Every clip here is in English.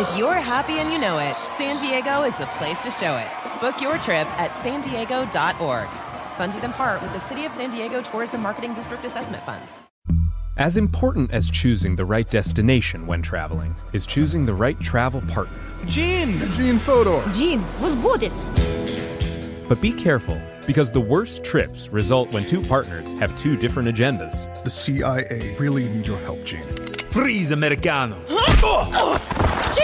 If you're happy and you know it, San Diego is the place to show it. Book your trip at san diego.org. Funded in part with the City of San Diego Tourism Marketing District Assessment Funds. As important as choosing the right destination when traveling is choosing the right travel partner. Gene! Gene Fodor! Gene, was good. But be careful, because the worst trips result when two partners have two different agendas. The CIA really need your help, Gene. Freeze, Americano! Oh!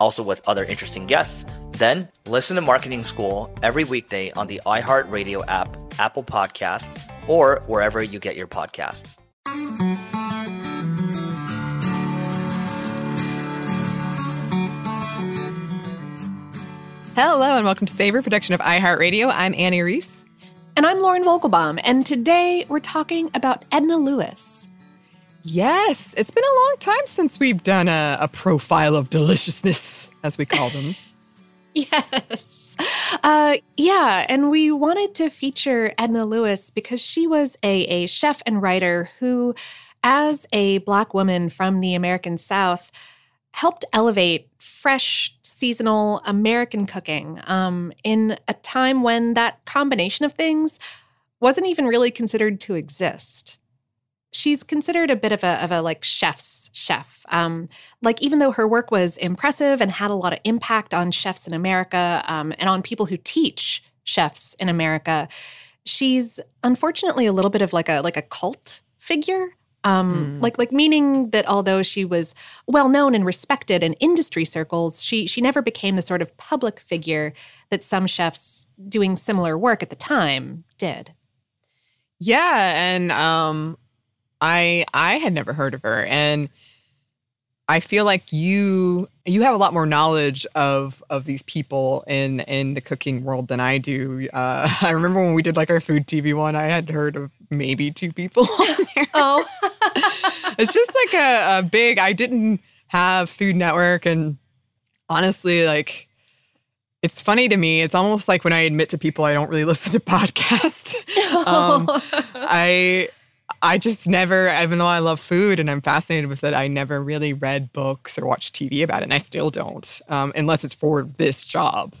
also with other interesting guests, then listen to Marketing School every weekday on the iHeartRadio app, Apple Podcasts, or wherever you get your podcasts. Hello, and welcome to Savor, production of iHeartRadio. I'm Annie Reese. And I'm Lauren Vogelbaum, and today we're talking about Edna Lewis. Yes, it's been a long time since we've done a, a profile of deliciousness, as we call them. yes. Uh, yeah, and we wanted to feature Edna Lewis because she was a, a chef and writer who, as a Black woman from the American South, helped elevate fresh, seasonal American cooking um, in a time when that combination of things wasn't even really considered to exist. She's considered a bit of a, of a like chef's chef. Um, like even though her work was impressive and had a lot of impact on chefs in America um, and on people who teach chefs in America, she's unfortunately a little bit of like a like a cult figure. Um, Mm. like like meaning that although she was well known and respected in industry circles, she she never became the sort of public figure that some chefs doing similar work at the time did. Yeah, and um I I had never heard of her and I feel like you you have a lot more knowledge of of these people in in the cooking world than I do. Uh, I remember when we did like our food TV one, I had heard of maybe two people. Oh, it's just like a, a big. I didn't have Food Network, and honestly, like it's funny to me. It's almost like when I admit to people I don't really listen to podcasts. um, I I just never, even though I love food and I'm fascinated with it, I never really read books or watched TV about it, and I still don't, um, unless it's for this job.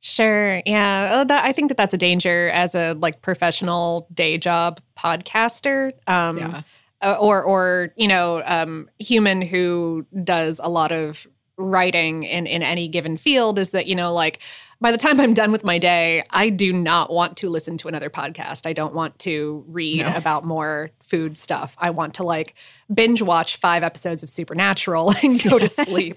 Sure. Yeah. Oh, that, I think that that's a danger as a like professional day job podcaster. Um, Yeah. uh, Or, or you know, um, human who does a lot of writing in in any given field is that you know like by the time I'm done with my day, I do not want to listen to another podcast. I don't want to read No. about more food stuff. I want to like binge watch five episodes of Supernatural and go to sleep.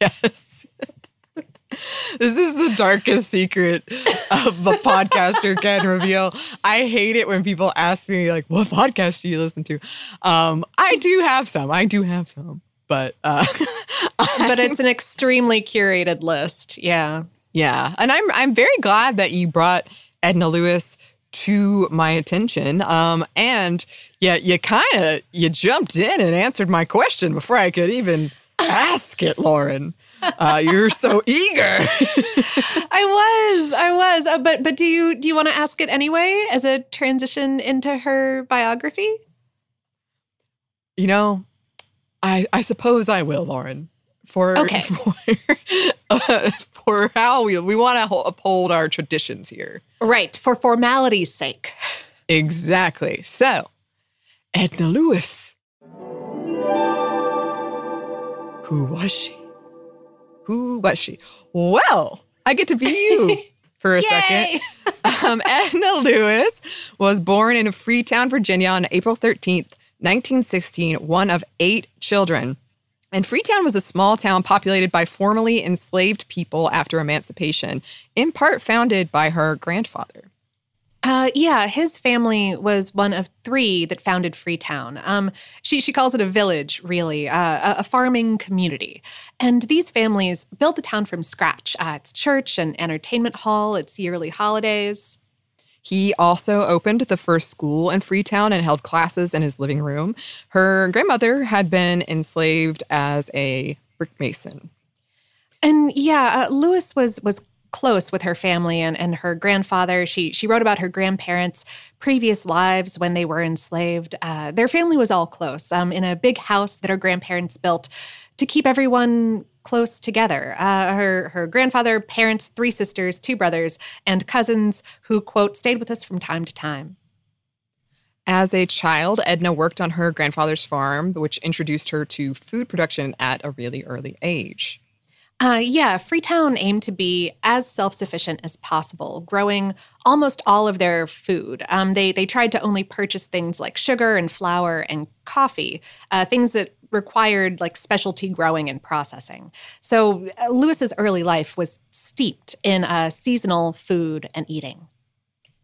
Yes. this is the darkest secret of a podcaster can reveal. I hate it when people ask me like, "What podcast do you listen to?" Um, I do have some. I do have some, but uh, but it's an extremely curated list. Yeah. Yeah, and I'm I'm very glad that you brought Edna Lewis to my attention. Um, and yeah, you kind of you jumped in and answered my question before I could even ask it, Lauren. uh, you're so eager. I was, I was. Uh, but but do you do you want to ask it anyway as a transition into her biography? You know, I I suppose I will, Lauren. For okay. for, uh, for how we we want to uphold our traditions here, right? For formality's sake. Exactly. So, Edna Lewis. Who was she? Who was she? Well, I get to be you for a second. Um, Edna Lewis was born in Freetown, Virginia on April 13th, 1916, one of eight children. And Freetown was a small town populated by formerly enslaved people after emancipation, in part founded by her grandfather. Uh, yeah, his family was one of three that founded Freetown. Um, she she calls it a village, really, uh, a, farming community. And these families built the town from scratch. Uh, its church and entertainment hall, its yearly holidays. He also opened the first school in Freetown and held classes in his living room. Her grandmother had been enslaved as a brick mason. And yeah, uh, Lewis was was close with her family and, and her grandfather. She she wrote about her grandparents' previous lives when they were enslaved. Uh, their family was all close um, in a big house that her grandparents built to keep everyone close together. Uh, her her grandfather, parents, three sisters, two brothers, and cousins who quote stayed with us from time to time. As a child, Edna worked on her grandfather's farm, which introduced her to food production at a really early age. Uh, yeah, Freetown aimed to be as self-sufficient as possible, growing almost all of their food. Um, they they tried to only purchase things like sugar and flour and coffee, uh, things that required like specialty growing and processing. So uh, Lewis's early life was steeped in uh, seasonal food and eating.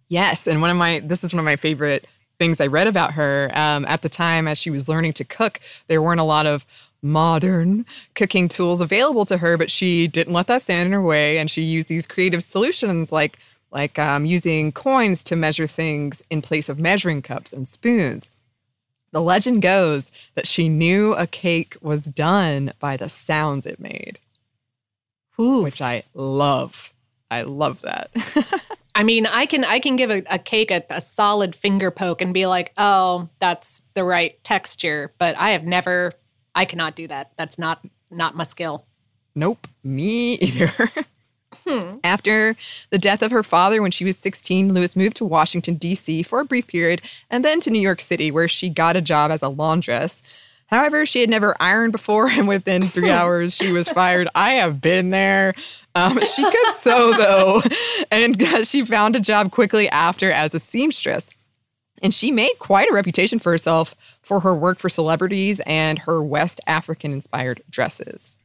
Yes, and one of my this is one of my favorite things I read about her. Um, at the time, as she was learning to cook, there weren't a lot of modern cooking tools available to her, but she didn't let that stand in her way, and she used these creative solutions like like um, using coins to measure things in place of measuring cups and spoons. The legend goes that she knew a cake was done by the sounds it made, Oof. which I love. I love that. I mean, I can I can give a, a cake a, a, solid finger poke and be like, oh, that's the right texture. But I have never I cannot do that. That's not not my skill. Nope, me either. Hmm. After the death of her father when she was 16, Lewis moved to Washington, D.C. for a brief period and then to New York City, where she got a job as a laundress. However, she had never ironed before, and within three hours, she was fired. I have been there. Um, she could sew, though, and she found a job quickly after as a seamstress. And she made quite a reputation for herself for her work for celebrities and her West African inspired dresses.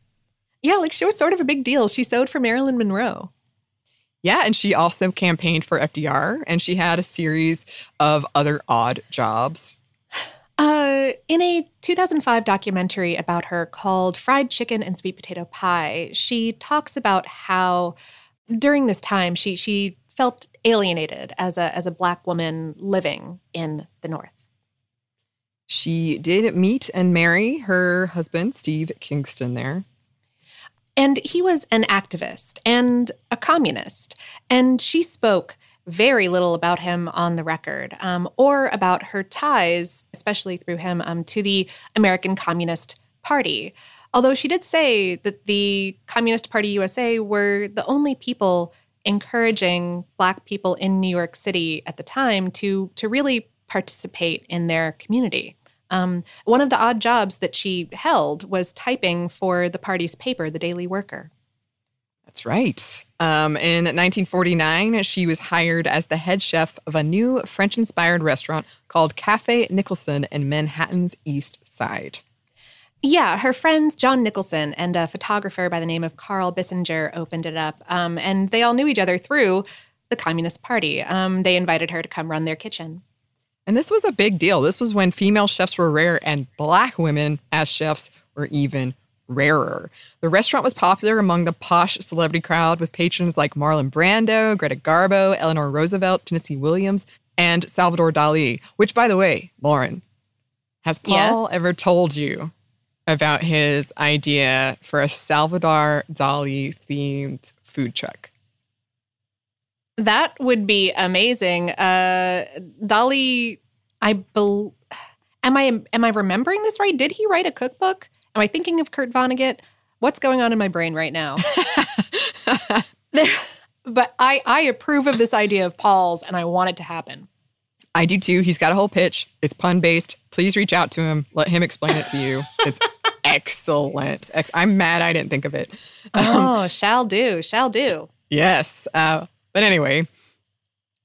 Yeah, like she was sort of a big deal. She sewed for Marilyn Monroe. Yeah, and she also campaigned for FDR and she had a series of other odd jobs. Uh, in a 2005 documentary about her called Fried Chicken and Sweet Potato Pie, she talks about how during this time she she felt alienated as a as a black woman living in the north. She did meet and marry her husband Steve Kingston there. And he was an activist and a communist. And she spoke very little about him on the record um, or about her ties, especially through him, um, to the American Communist Party. Although she did say that the Communist Party USA were the only people encouraging Black people in New York City at the time to, to really participate in their community. Um, one of the odd jobs that she held was typing for the party's paper, The Daily Worker. That's right. Um, in 1949, she was hired as the head chef of a new French inspired restaurant called Cafe Nicholson in Manhattan's East Side. Yeah, her friends John Nicholson and a photographer by the name of Karl Bissinger opened it up, um, and they all knew each other through the Communist Party. Um, they invited her to come run their kitchen. And this was a big deal. This was when female chefs were rare and black women as chefs were even rarer. The restaurant was popular among the posh celebrity crowd with patrons like Marlon Brando, Greta Garbo, Eleanor Roosevelt, Tennessee Williams, and Salvador Dali, which, by the way, Lauren, has Paul yes. ever told you about his idea for a Salvador Dali themed food truck. That would be amazing. Uh, Dali, I bel am I am I remembering this right? Did he write a cookbook? Am I thinking of Kurt Vonnegut? What's going on in my brain right now? there, but I I approve of this idea of Paul's, and I want it to happen. I do too. He's got a whole pitch. It's pun based. Please reach out to him. Let him explain it to you. It's excellent. Ex- I'm mad I didn't think of it. Um, oh, shall do. Shall do. Yes. Uh, but anyway,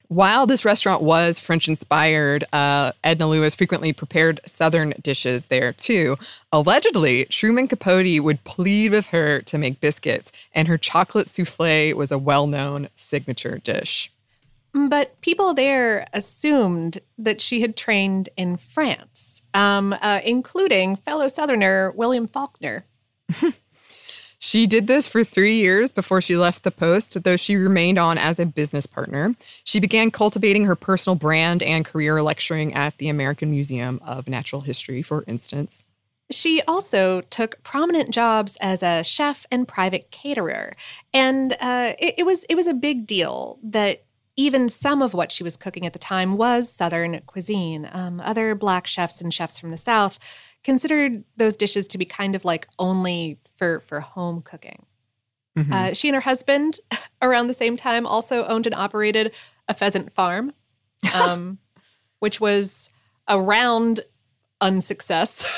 while this restaurant was French inspired, uh, Edna Lewis frequently prepared Southern dishes there too. Allegedly, Truman Capote would plead with her to make biscuits, and her chocolate souffle was a well known signature dish. But people there assumed that she had trained in France, um, uh, including fellow Southerner William Faulkner. She did this for three years before she left the post, though she remained on as a business partner. She began cultivating her personal brand and career lecturing at the American Museum of Natural History, for instance. She also took prominent jobs as a chef and private caterer, and uh, it, it was it was a big deal that even some of what she was cooking at the time was Southern cuisine. Um, other Black chefs and chefs from the South considered those dishes to be kind of like only for for home cooking. Mm-hmm. Uh, she and her husband, around the same time, also owned and operated a pheasant farm, um, which was around unsuccess.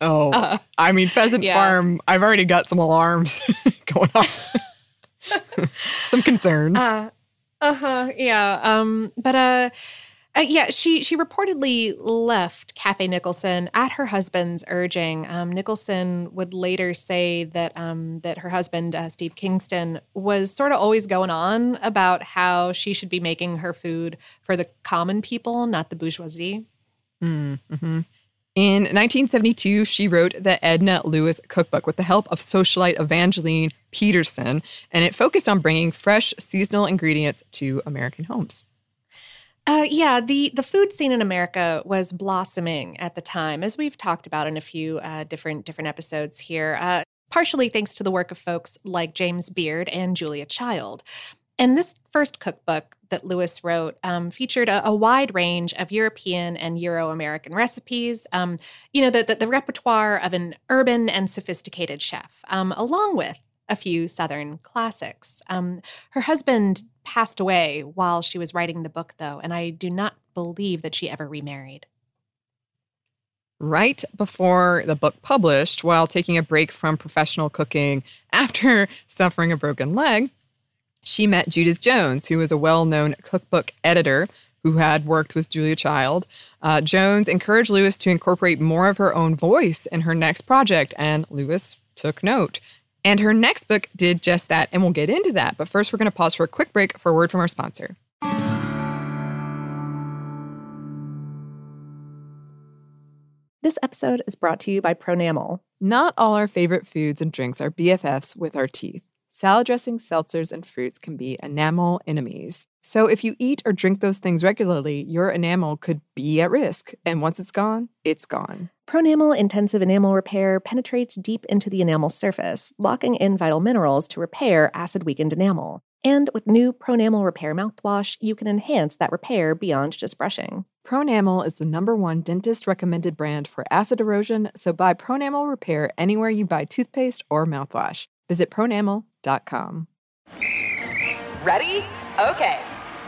Oh, uh, I mean, pheasant yeah. farm. I've already got some alarms going off, some concerns. Uh huh. Yeah. Um. But uh uh, yeah, she she reportedly left Cafe Nicholson at her husband's urging. Um, Nicholson would later say that um, that her husband uh, Steve Kingston was sort of always going on about how she should be making her food for the common people, not the bourgeoisie. Mm-hmm. In 1972, she wrote the Edna Lewis Cookbook with the help of socialite Evangeline Peterson, and it focused on bringing fresh seasonal ingredients to American homes. Uh, yeah, the the food scene in America was blossoming at the time, as we've talked about in a few uh, different different episodes here. Uh, partially thanks to the work of folks like James Beard and Julia Child. And this first cookbook that Lewis wrote um, featured a, a, wide range of European and Euro American recipes, um, you know, the, the, the, repertoire of an urban and sophisticated chef, um, along with a few Southern classics. Um, her husband passed away while she was writing the book, though, and I do not believe that she ever remarried. Right before the book published, while taking a break from professional cooking after suffering a broken leg, she met Judith Jones, who was a well known cookbook editor who had worked with Julia Child. Uh, Jones encouraged Lewis to incorporate more of her own voice in her next project, and Lewis took note. And her next book did just that, and we'll get into that. But first, we're going to pause for a quick break for a word from our sponsor. This episode is brought to you by Pronamel. Not all our favorite foods and drinks are BFFs with our teeth. Salad dressings, seltzers, and fruits can be enamel enemies. So if you eat or drink those things regularly, your enamel could be at risk. And once it's gone, it's gone. Pronamel Intensive Enamel Repair penetrates deep into the enamel surface, locking in vital minerals to repair acid weakened enamel. And with new Pronamel Repair mouthwash, you can enhance that repair beyond just brushing. Pronamel is the number one dentist recommended brand for acid erosion, so buy Pronamel Repair anywhere you buy toothpaste or mouthwash. Visit pronamel.com. Ready? Okay.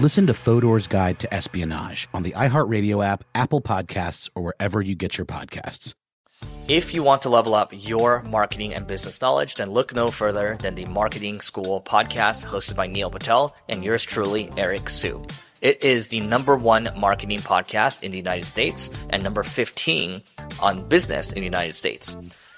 Listen to Fodor's Guide to Espionage on the iHeartRadio app, Apple Podcasts, or wherever you get your podcasts. If you want to level up your marketing and business knowledge, then look no further than the Marketing School podcast hosted by Neil Patel and yours truly, Eric Siu. It is the number one marketing podcast in the United States and number 15 on business in the United States.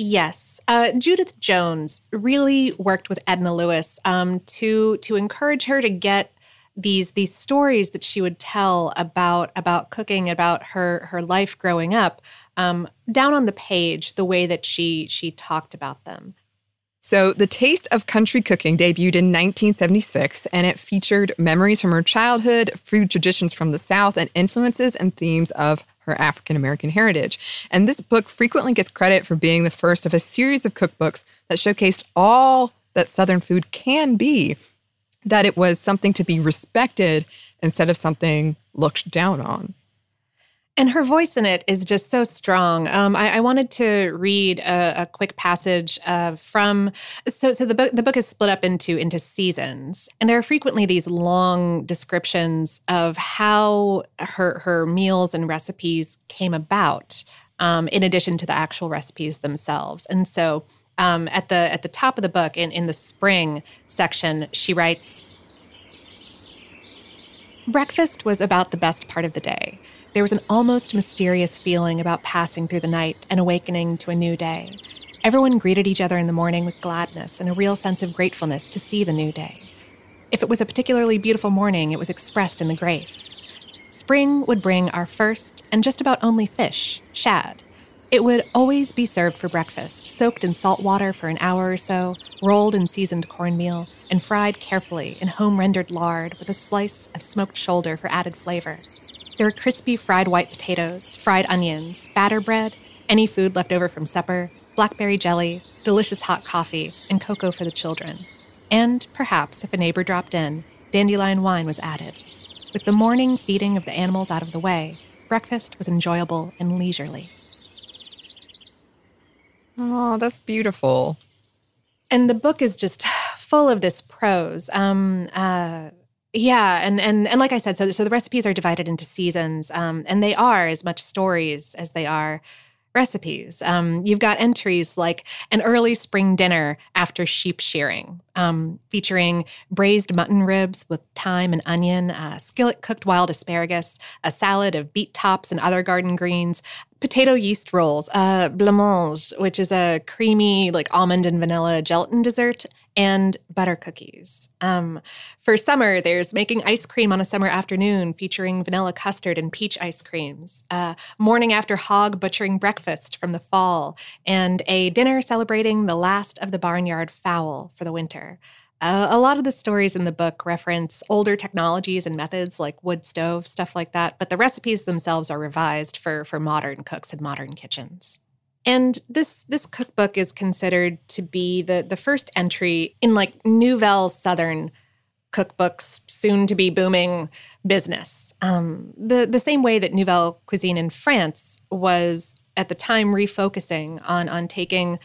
yes, uh, Judith Jones really worked with Edna Lewis um, to to encourage her to get these these stories that she would tell about about cooking, about her her life growing up, um, down on the page, the way that she she talked about them. So, The Taste of Country Cooking debuted in 1976, and it featured memories from her childhood, food traditions from the South, and influences and themes of her African American heritage. And this book frequently gets credit for being the first of a series of cookbooks that showcased all that Southern food can be, that it was something to be respected instead of something looked down on. And her voice in it is just so strong. Um, I, I, wanted to read a, a quick passage uh, from. So, so the book the book is split up into into seasons, and there are frequently these long descriptions of how her her meals and recipes came about, um, in addition to the actual recipes themselves. And so, um, at the at the top of the book, in in the spring section, she writes. Breakfast was about the best part of the day. There was an almost mysterious feeling about passing through the night and awakening to a new day. Everyone greeted each other in the morning with gladness and a real sense of gratefulness to see the new day. If it was a particularly beautiful morning, it was expressed in the grace. Spring would bring our first and just about only fish, shad. It would always be served for breakfast, soaked in salt water for an hour or so, rolled in seasoned cornmeal, and fried carefully in home rendered lard with a slice of smoked shoulder for added flavor. There were crispy fried white potatoes, fried onions, batter bread, any food left over from supper, blackberry jelly, delicious hot coffee, and cocoa for the children. And perhaps, if a neighbor dropped in, dandelion wine was added. With the morning feeding of the animals out of the way, breakfast was enjoyable and leisurely. Oh, that's beautiful. And the book is just full of this prose. Um, uh, yeah, and and and like I said, so so the recipes are divided into seasons, um, and they are as much stories as they are recipes. Um, you've got entries like an early spring dinner after sheep shearing, um, featuring braised mutton ribs with thyme and onion, uh, skillet cooked wild asparagus, a salad of beet tops and other garden greens, potato yeast rolls, uh, blancmange, which is a creamy like almond and vanilla gelatin dessert, and butter cookies. Um, for summer, there's making ice cream on a summer afternoon featuring vanilla custard and peach ice creams, uh, morning after hog butchering breakfast from the fall, and a dinner celebrating the last of the barnyard fowl for the winter. Uh, a lot of the stories in the book reference older technologies and methods like wood stove, stuff like that, but the recipes themselves are revised for, for modern cooks and modern kitchens. And this this cookbook is considered to be the the first entry in like Nouvelle Southern cookbooks, soon to be booming business. Um, the the same way that Nouvelle Cuisine in France was at the time refocusing on on taking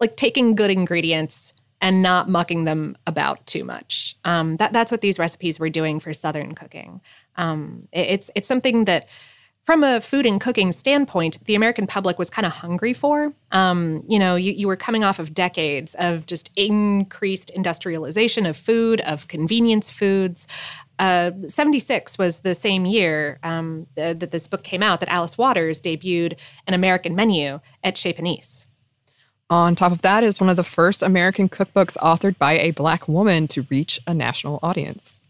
like taking good ingredients and not mucking them about too much. Um, that, that's what these recipes were doing for Southern cooking. Um, it's it's something that from a food and cooking standpoint, the American public was kind of hungry for. Um, you know, you, you were coming off of decades of just increased industrialization of food, of convenience foods. Uh, 76 was the same year um, th- that this book came out that Alice Waters debuted an American menu at Chez Panisse. On top of that is one of the first American cookbooks authored by a Black woman to reach a national audience.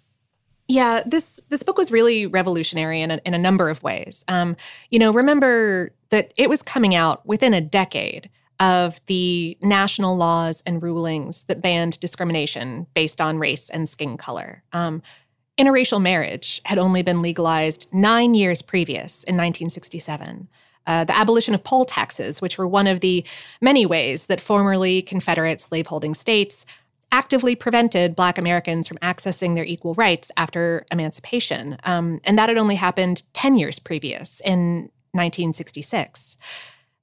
Yeah, this this book was really revolutionary in a, in a number of ways. Um, you know, remember that it was coming out within a decade of the national laws and rulings that banned discrimination based on race and skin color. Um, interracial marriage had only been legalized nine years previous in 1967. Uh, the abolition of poll taxes, which were one of the many ways that formerly Confederate slaveholding states actively prevented Black Americans from accessing their equal rights after emancipation. Um, and that had only happened 10 years previous in 1966.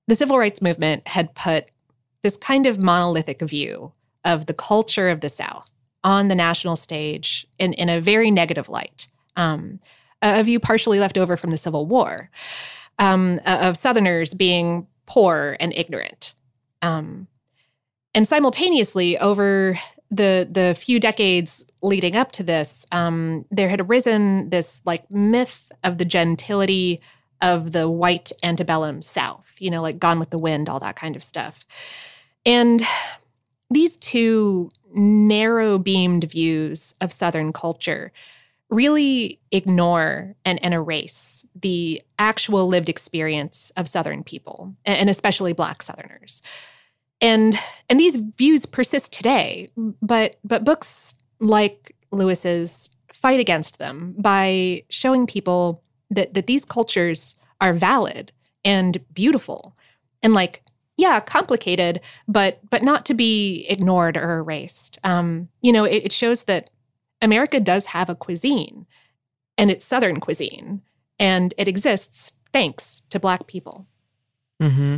The civil rights movement had put this kind of monolithic view of the culture of the South on the national stage in, in a very negative light, um, a view partially left over from the Civil War, um, of Southerners being poor and ignorant. Um, and simultaneously, over the the few decades leading up to this, um, there had arisen this like myth of the gentility of the white antebellum South, you know, like Gone with the Wind, all that kind of stuff. And these two narrow beamed views of Southern culture really ignore and, and, erase the actual lived experience of Southern people, and especially Black Southerners and and these views persist today but but books like lewis's fight against them by showing people that that these cultures are valid and beautiful and like yeah complicated but but not to be ignored or erased. Um you know it, it shows that america does have a cuisine and it's southern cuisine and it exists thanks to black people. Mm-hmm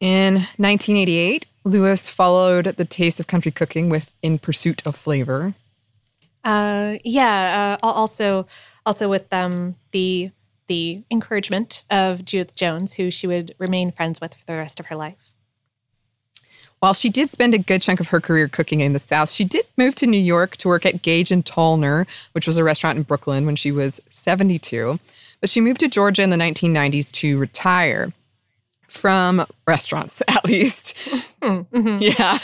in 1988, Lewis followed the taste of country cooking with In Pursuit of Flavor. Uh, yeah. Uh, also, also with um, the the encouragement of Judith Jones, who she would remain friends with for the rest of her life. While she did spend a good chunk of her career cooking in the South, she did move to New York to work at Gage and Tollner, which was a restaurant in Brooklyn, when she was 72. But she moved to Georgia in the 1990s to retire from restaurants, at least. Mm-hmm. Yeah.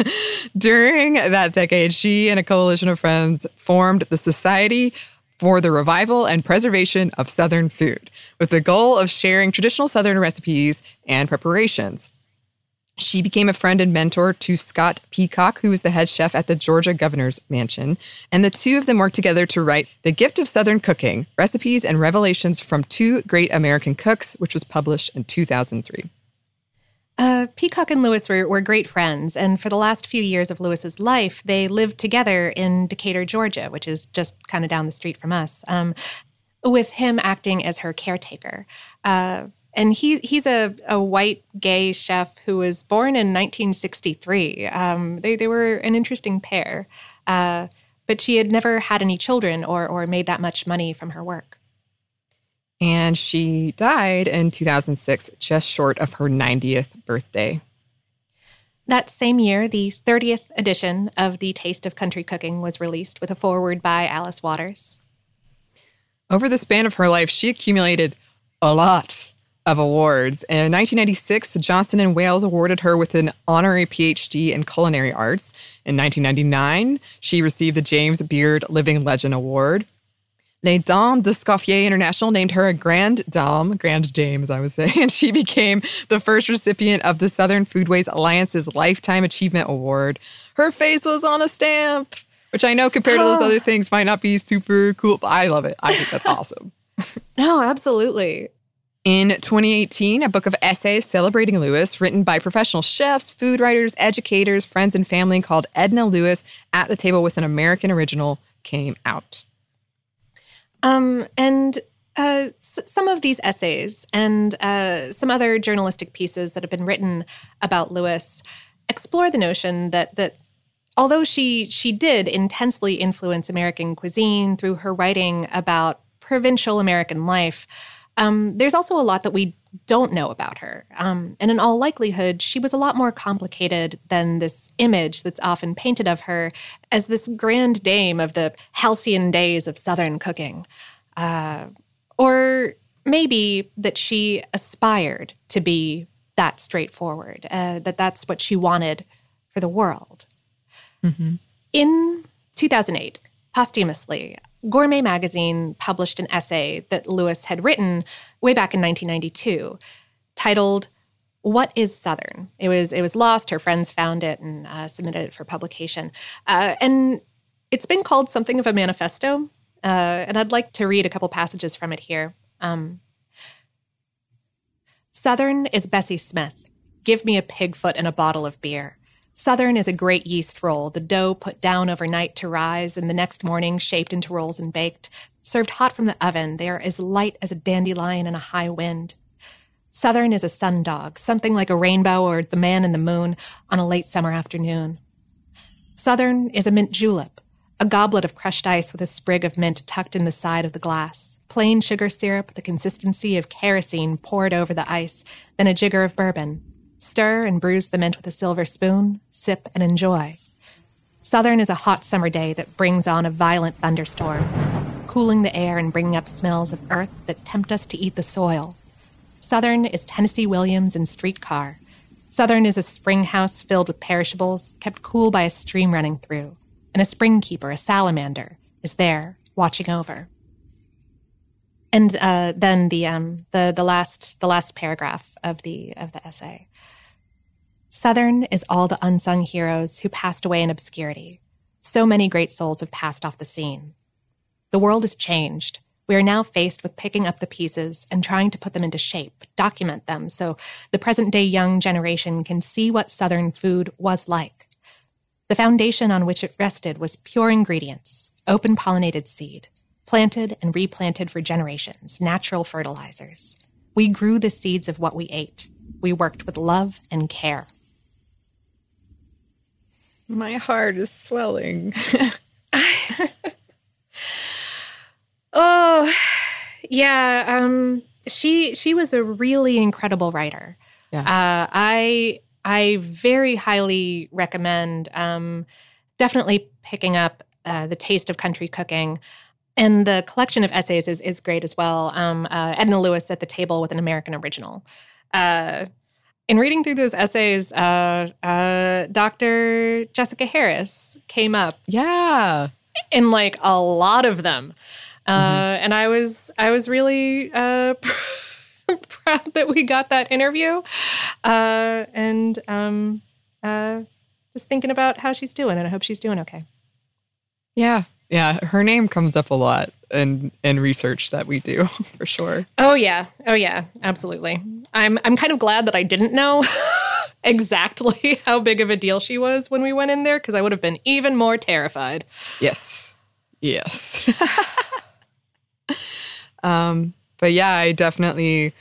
During that decade, she and a coalition of friends formed the Society for the Revival and Preservation of Southern Food, with the goal of sharing traditional Southern recipes and preparations. She became a friend and mentor to Scott Peacock, who was the head chef at the Georgia Governor's Mansion, and the two of them worked together to write The Gift of Southern Cooking Recipes and Revelations from Two Great American Cooks, which was published in 2003. Uh, Peacock and Lewis were, were great friends, and for the last few years of Lewis's life, they lived together in Decatur, Georgia, which is just kind of down the street from us, um, with him acting as her caretaker. Uh, and he, he's a, a white gay chef who was born in 1963. Um, they, they were an interesting pair, uh, but she had never had any children or, or made that much money from her work and she died in 2006, just short of her 90th birthday. That same year, the 30th edition of The Taste of Country Cooking was released with a foreword by Alice Waters. Over the span of her life, she accumulated a lot of awards. In 1996, Johnson and Wales awarded her with an honorary PhD in culinary arts. In 1999, she received the James Beard Living Legend Award. Les Dames d'Escoffier International named her a Grand Dame, Grand Dame, as I was saying, and she became the first recipient of the Southern Foodways Alliance's Lifetime Achievement Award. Her face was on a stamp, which I know compared to those other things might not be super cool, but I love it. I think that's awesome. no, absolutely. In 2018, a book of essays celebrating Lewis, written by professional chefs, food writers, educators, friends, and family, called Edna Lewis at the Table with an American Original, came out. Um, and uh, s- some of these essays and uh, some other journalistic pieces that have been written about Lewis explore the notion that that although she she did intensely influence American cuisine through her writing about provincial American life, um, there's also a lot that we don't know about her. Um, and in all likelihood, she was a lot more complicated than this image that's often painted of her as this grand dame of the halcyon days of Southern cooking. Uh, or maybe that she aspired to be that straightforward, uh, that that's what she wanted for the world. Mm-hmm. In 2008, posthumously, Gourmet magazine published an essay that Lewis had written way back in 1992 titled what is southern? It was it was lost her friends found it and uh, submitted it for publication. Uh, and it's been called something of a manifesto uh, and i'd like to read a couple passages from it here. Um, southern is bessie smith. Give me a pig foot and a bottle of beer Southern is a great yeast roll, the dough put down overnight to rise, and the next morning shaped into rolls and baked. Served hot from the oven, they are as light as a dandelion in a high wind. Southern is a sundog, something like a rainbow or the man in the moon on a late summer afternoon. Southern is a mint julep, a goblet of crushed ice with a sprig of mint tucked in the side of the glass, plain sugar syrup, the consistency of kerosene poured over the ice, then a jigger of bourbon. Stir and bruise the mint with a silver spoon, sip, and enjoy. Southern is a hot summer day that brings on a violent thunderstorm, cooling the air and bringing up smells of earth that tempt us to eat the soil. Southern is Tennessee Williams and Streetcar. Southern is a spring house filled with perishables, kept cool by a stream running through, and a spring keeper, a salamander, is there watching over. And uh, then the um, the the last the last paragraph of the of the essay. Southern is all the unsung heroes who passed away in obscurity. So many great souls have passed off the scene. The world has changed. We are now faced with picking up the pieces and trying to put them into shape, document them so the present day young generation can see what Southern food was like. The foundation on which it rested was pure ingredients, open pollinated seed, planted and replanted for generations, natural fertilizers. We grew the seeds of what we ate. We worked with love and care. My heart is swelling. oh, yeah. Um, she she was a really incredible writer. Yeah. Uh, I I very highly recommend um, definitely picking up uh, the taste of country cooking. And the collection of essays is, is great as well. Um, uh, Edna Lewis at the table with an American original. Uh, in reading through those essays, uh, uh, Dr. Jessica Harris came up. Yeah. In like a lot of them. Uh, mm-hmm. and I was I was really uh, proud that we got that interview. Uh, and um, uh, just thinking about how she's doing, and I hope she's doing okay. Yeah. Yeah. Her name comes up a lot in in research that we do for sure. Oh yeah. Oh yeah. Absolutely. I'm I'm kind of glad that I didn't know exactly how big of a deal she was when we went in there because I would have been even more terrified. Yes. Yes. um, but yeah, I definitely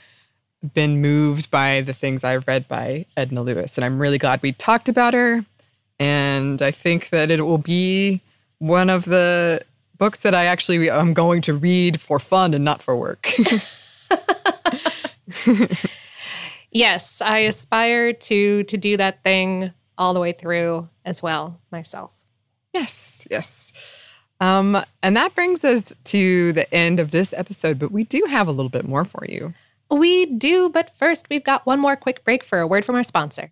been moved by the things I've read by Edna Lewis, and I'm really glad we talked about her. And I think that it will be one of the books that I actually am going to read for fun and not for work. yes, I aspire to to do that thing all the way through as well myself. Yes, yes. Um, and that brings us to the end of this episode, but we do have a little bit more for you. We do, but first we've got one more quick break for a word from our sponsor.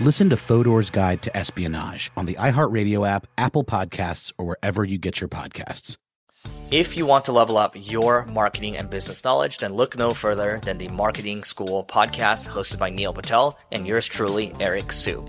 Listen to Fodor's Guide to Espionage on the iHeartRadio app, Apple Podcasts, or wherever you get your podcasts. If you want to level up your marketing and business knowledge, then look no further than the Marketing School podcast hosted by Neil Patel and yours truly, Eric Siu.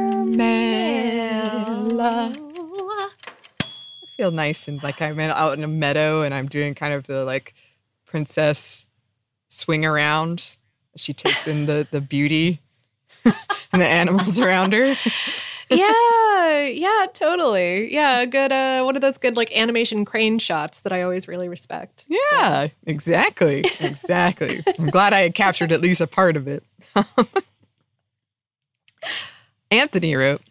I feel nice and like I'm out in a meadow and I'm doing kind of the like princess swing around. She takes in the the beauty and the animals around her. yeah, yeah, totally. Yeah, good. Uh, one of those good like animation crane shots that I always really respect. Yeah, exactly. Exactly. I'm glad I had captured at least a part of it. Anthony wrote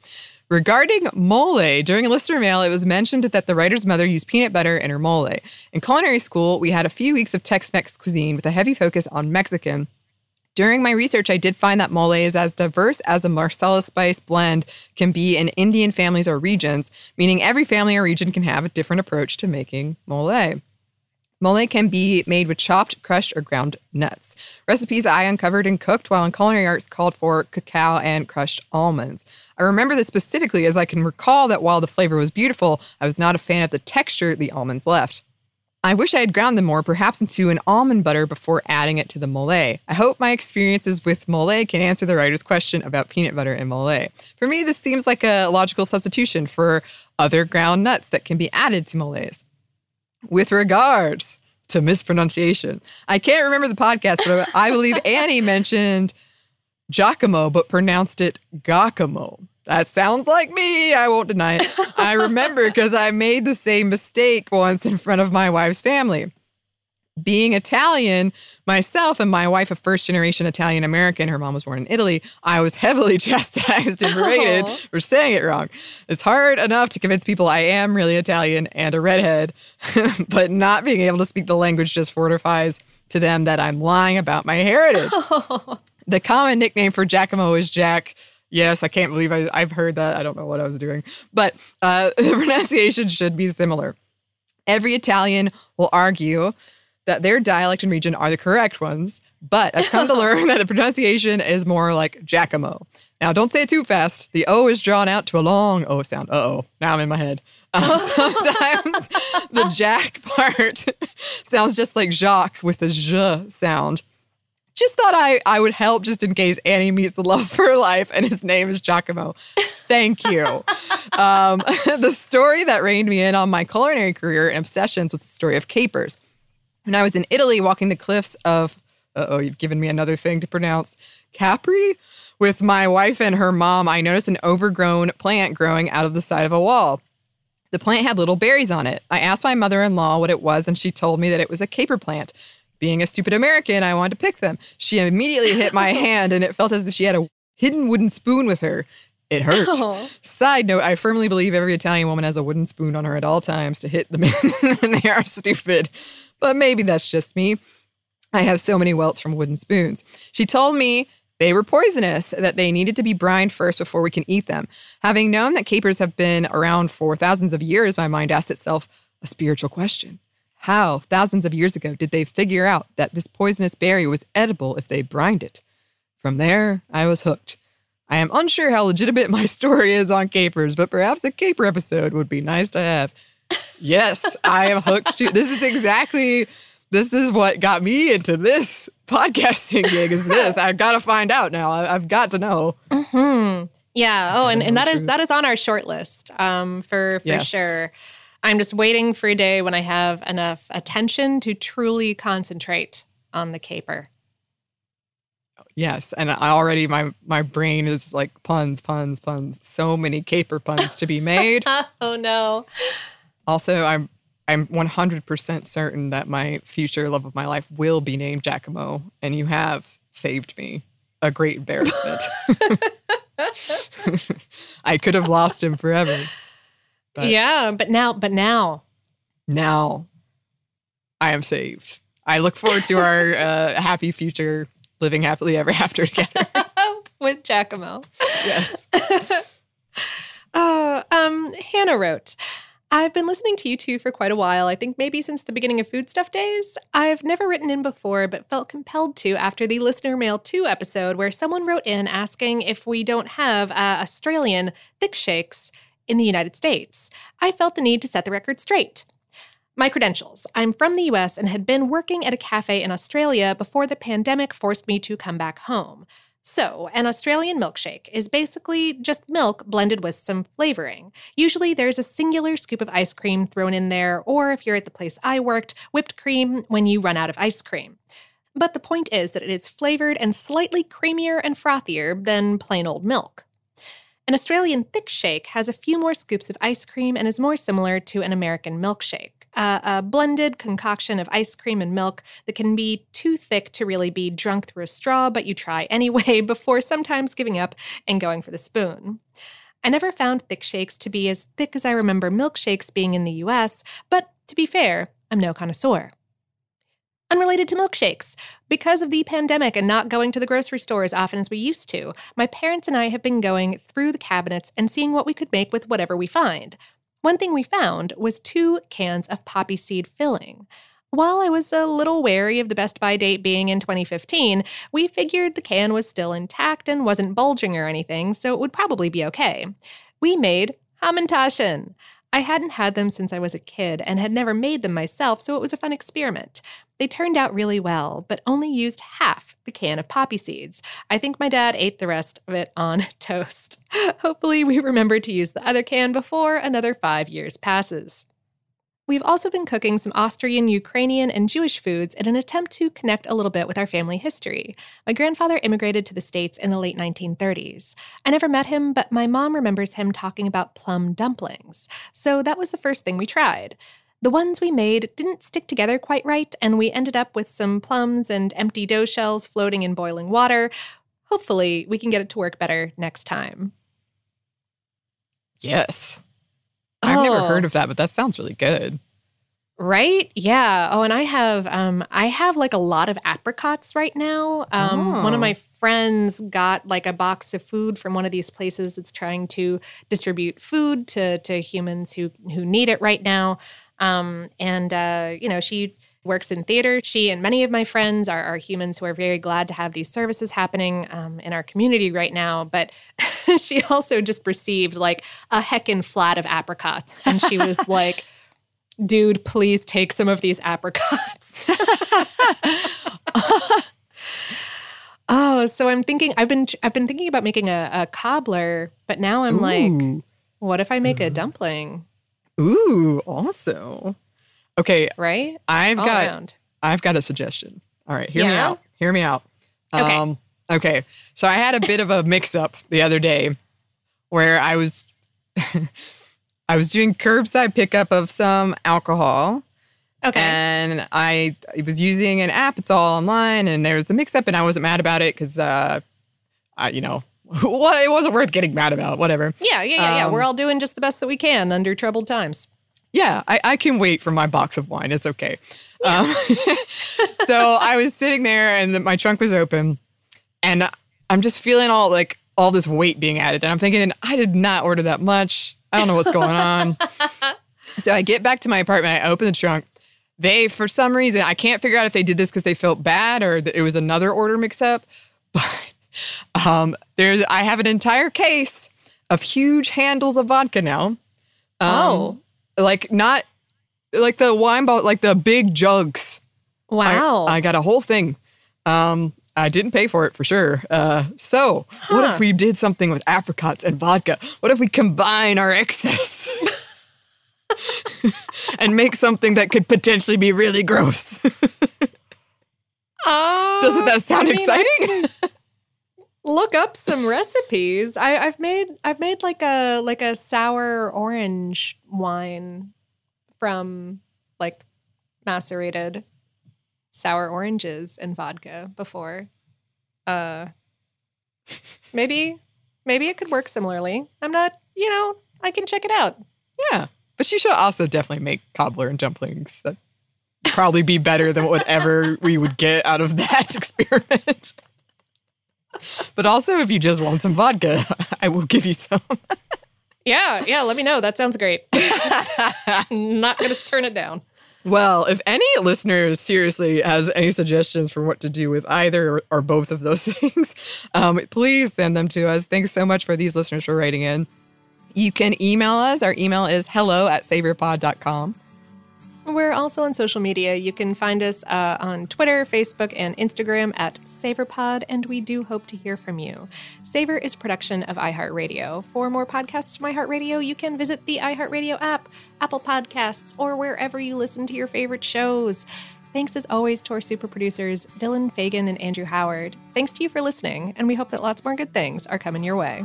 Regarding mole, during a listener mail, it was mentioned that the writer's mother used peanut butter in her mole. In culinary school, we had a few weeks of Tex Mex cuisine with a heavy focus on Mexican. During my research, I did find that mole is as diverse as a masala spice blend can be in Indian families or regions, meaning every family or region can have a different approach to making mole. Mole can be made with chopped, crushed, or ground nuts. Recipes I uncovered and cooked while in culinary arts called for cacao and crushed almonds. I remember this specifically as I can recall that while the flavor was beautiful, I was not a fan of the texture the almonds left. I wish I had ground them more, perhaps into an almond butter before adding it to the mole. I hope my experiences with mole can answer the writer's question about peanut butter and mole. For me, this seems like a logical substitution for other ground nuts that can be added to moles. With regards to mispronunciation, I can't remember the podcast, but I believe Annie mentioned Giacomo, but pronounced it Giacomo. That sounds like me. I won't deny it. I remember because I made the same mistake once in front of my wife's family. Being Italian myself and my wife, a first generation Italian American, her mom was born in Italy, I was heavily chastised and berated Aw. for saying it wrong. It's hard enough to convince people I am really Italian and a redhead, but not being able to speak the language just fortifies to them that I'm lying about my heritage. The common nickname for Giacomo is Jack. Yes, I can't believe I, I've heard that. I don't know what I was doing, but uh, the pronunciation should be similar. Every Italian will argue that their dialect and region are the correct ones, but I've come to learn that the pronunciation is more like Giacomo. Now, don't say it too fast. The O is drawn out to a long O sound. Uh oh, now I'm in my head. Uh, sometimes the Jack part sounds just like Jacques with a J sound. Just thought I, I would help just in case Annie meets the love of her life and his name is Giacomo. Thank you. um, the story that reined me in on my culinary career and obsessions was the story of capers. When I was in Italy walking the cliffs of, oh, you've given me another thing to pronounce, Capri, with my wife and her mom, I noticed an overgrown plant growing out of the side of a wall. The plant had little berries on it. I asked my mother in law what it was, and she told me that it was a caper plant. Being a stupid American, I wanted to pick them. She immediately hit my hand, and it felt as if she had a hidden wooden spoon with her. It hurt. Oh. Side note, I firmly believe every Italian woman has a wooden spoon on her at all times to hit the men when they are stupid. But maybe that's just me. I have so many welts from wooden spoons. She told me they were poisonous, that they needed to be brined first before we can eat them. Having known that capers have been around for thousands of years, my mind asked itself a spiritual question. How, thousands of years ago, did they figure out that this poisonous berry was edible if they brined it? From there, I was hooked. I am unsure how legitimate my story is on capers, but perhaps a caper episode would be nice to have. Yes, I am hooked. To, this is exactly this is what got me into this podcasting gig. Is this? I've got to find out now. I, have got to know. Hmm. Yeah. Oh, and, and that is that is on our short list um, for for Yes. sure. I'm just waiting for a day when I have enough attention to truly concentrate on the caper. Yes, and I already my my brain is like puns, puns, puns. So many caper puns to be made. oh no. Also, I'm I'm 100% certain that my future love of my life will be named Giacomo, and you have saved me a great embarrassment. I could have lost him forever. But yeah, but now, but now, now I am saved. I look forward to our uh, happy future, living happily ever after together. with Giacomo. yes. Uh, um, Hannah wrote, I've been listening to you two for quite a while. I think maybe since the beginning of FoodStuff Days. I've never written in before, but felt compelled to after the Listener Mail 2 episode, where someone wrote in asking if we don't have uh, Australian thick shakes in the United States. I felt the need to set the record straight. My credentials I'm from the US and had been working at a cafe in Australia before the pandemic forced me to come back home. So, an Australian milkshake is basically just milk blended with some flavoring. Usually, there's a singular scoop of ice cream thrown in there, or if you're at the place I worked, whipped cream when you run out of ice cream. But the point is that it is flavored and slightly creamier and frothier than plain old milk. An Australian thick shake has a few more scoops of ice cream and is more similar to an American milkshake. A blended concoction of ice cream and milk that can be too thick to really be drunk through a straw, but you try anyway before sometimes giving up and going for the spoon. I never found thick shakes to be as thick as I remember milkshakes being in the US, but to be fair, I'm no connoisseur. Unrelated to milkshakes, because of the pandemic and not going to the grocery store as often as we used to, my parents and I have been going through the cabinets and seeing what we could make with whatever we find. One thing we found was two cans of poppy seed filling. While I was a little wary of the best by date being in 2015, we figured the can was still intact and wasn't bulging or anything, so it would probably be okay. We made Hamantaschen. I hadn't had them since I was a kid and had never made them myself, so it was a fun experiment. They turned out really well, but only used half the can of poppy seeds. I think my dad ate the rest of it on toast. Hopefully, we remember to use the other can before another five years passes. We've also been cooking some Austrian, Ukrainian, and Jewish foods in an attempt to connect a little bit with our family history. My grandfather immigrated to the States in the late 1930s. I never met him, but my mom remembers him talking about plum dumplings. So that was the first thing we tried. The ones we made didn't stick together quite right, and we ended up with some plums and empty dough shells floating in boiling water. Hopefully, we can get it to work better next time. Yes. I've never Oh. heard of that, but that sounds really good. Right? Yeah. Oh, and I have um I have like a lot of apricots right now. Um one Oh. of my friends got like a box of food from one of these places that's trying to distribute food to to humans who who need it right now. Um and uh you know, she works in theater. She and many of my friends are, are humans who are very glad to have these services happening um, in our community right now. But she also just received like a heckin' flat of apricots. And she was like, dude, please take some of these apricots. Oh, so I'm thinking I've been I've been thinking about making a, a cobbler, but now I'm like, what if I make a dumpling? Ooh, also. Okay, Right? I've All got around. I've got a suggestion. All right, hear me out. Hear me out. Okay. Um, okay. So I had a bit of a mix up the other day where I was I was doing curbside pickup of some alcohol. Okay. And I, was using an app. It's all online, and there was a mix up, and I wasn't mad about it because, uh, I, you know, well, it wasn't worth getting mad about. Whatever. yeah, yeah, yeah, yeah. Um, We're all doing just the best that we can under troubled times. Yeah, I, I can wait for my box of wine. It's okay. Um, so I was sitting there and the, my trunk was open and I'm just feeling all like all this weight being added. And I'm thinking, I did not order that much. I don't know what's going on. so I get back to my apartment. I open the trunk. They, for some reason, I can't figure out if they did this because they felt bad or that it was another order mix up. But um, there's, I have an entire case of huge handles of vodka now. Um, Oh. like not like the wine bottle, like the big jugs. I- Wow. I, got a whole thing. Um, I didn't pay for it for sure. Uh, so what if we did something with apricots and vodka? What if we combine our excess and make something that could potentially be really gross? Oh, Doesn't that sound I mean, exciting? look up some recipes. I, I've made I've made like a like a sour orange wine from like macerated sour oranges and vodka before. Uh maybe maybe it could work similarly. I'm not, you know, I can check it out. yeah, but you should also definitely make cobbler and dumplings. That probably be better than whatever we would get out of that experiment. But also, if you just want some vodka, I will give you some. Yeah, yeah, let me know. That sounds great. not going to turn it down. Well, if any listeners seriously has any suggestions for what to do with either or, or both of those things, um, please send them to us. Thanks so much for these listeners for writing in. You can email us. Our email is hello at savorpod.com. We're also on social media. You can find us uh, on Twitter, Facebook, and Instagram at SavorPod, and we do hope to hear from you. Savor is production of iHeartRadio. For more podcasts from iHeartRadio, you can visit the iHeartRadio app, Apple Podcasts, or wherever you listen to your favorite shows. Thanks as always to our super producers, Dylan Fagan and Andrew Howard. Thanks to you for listening, and we hope that lots more good things are coming your way.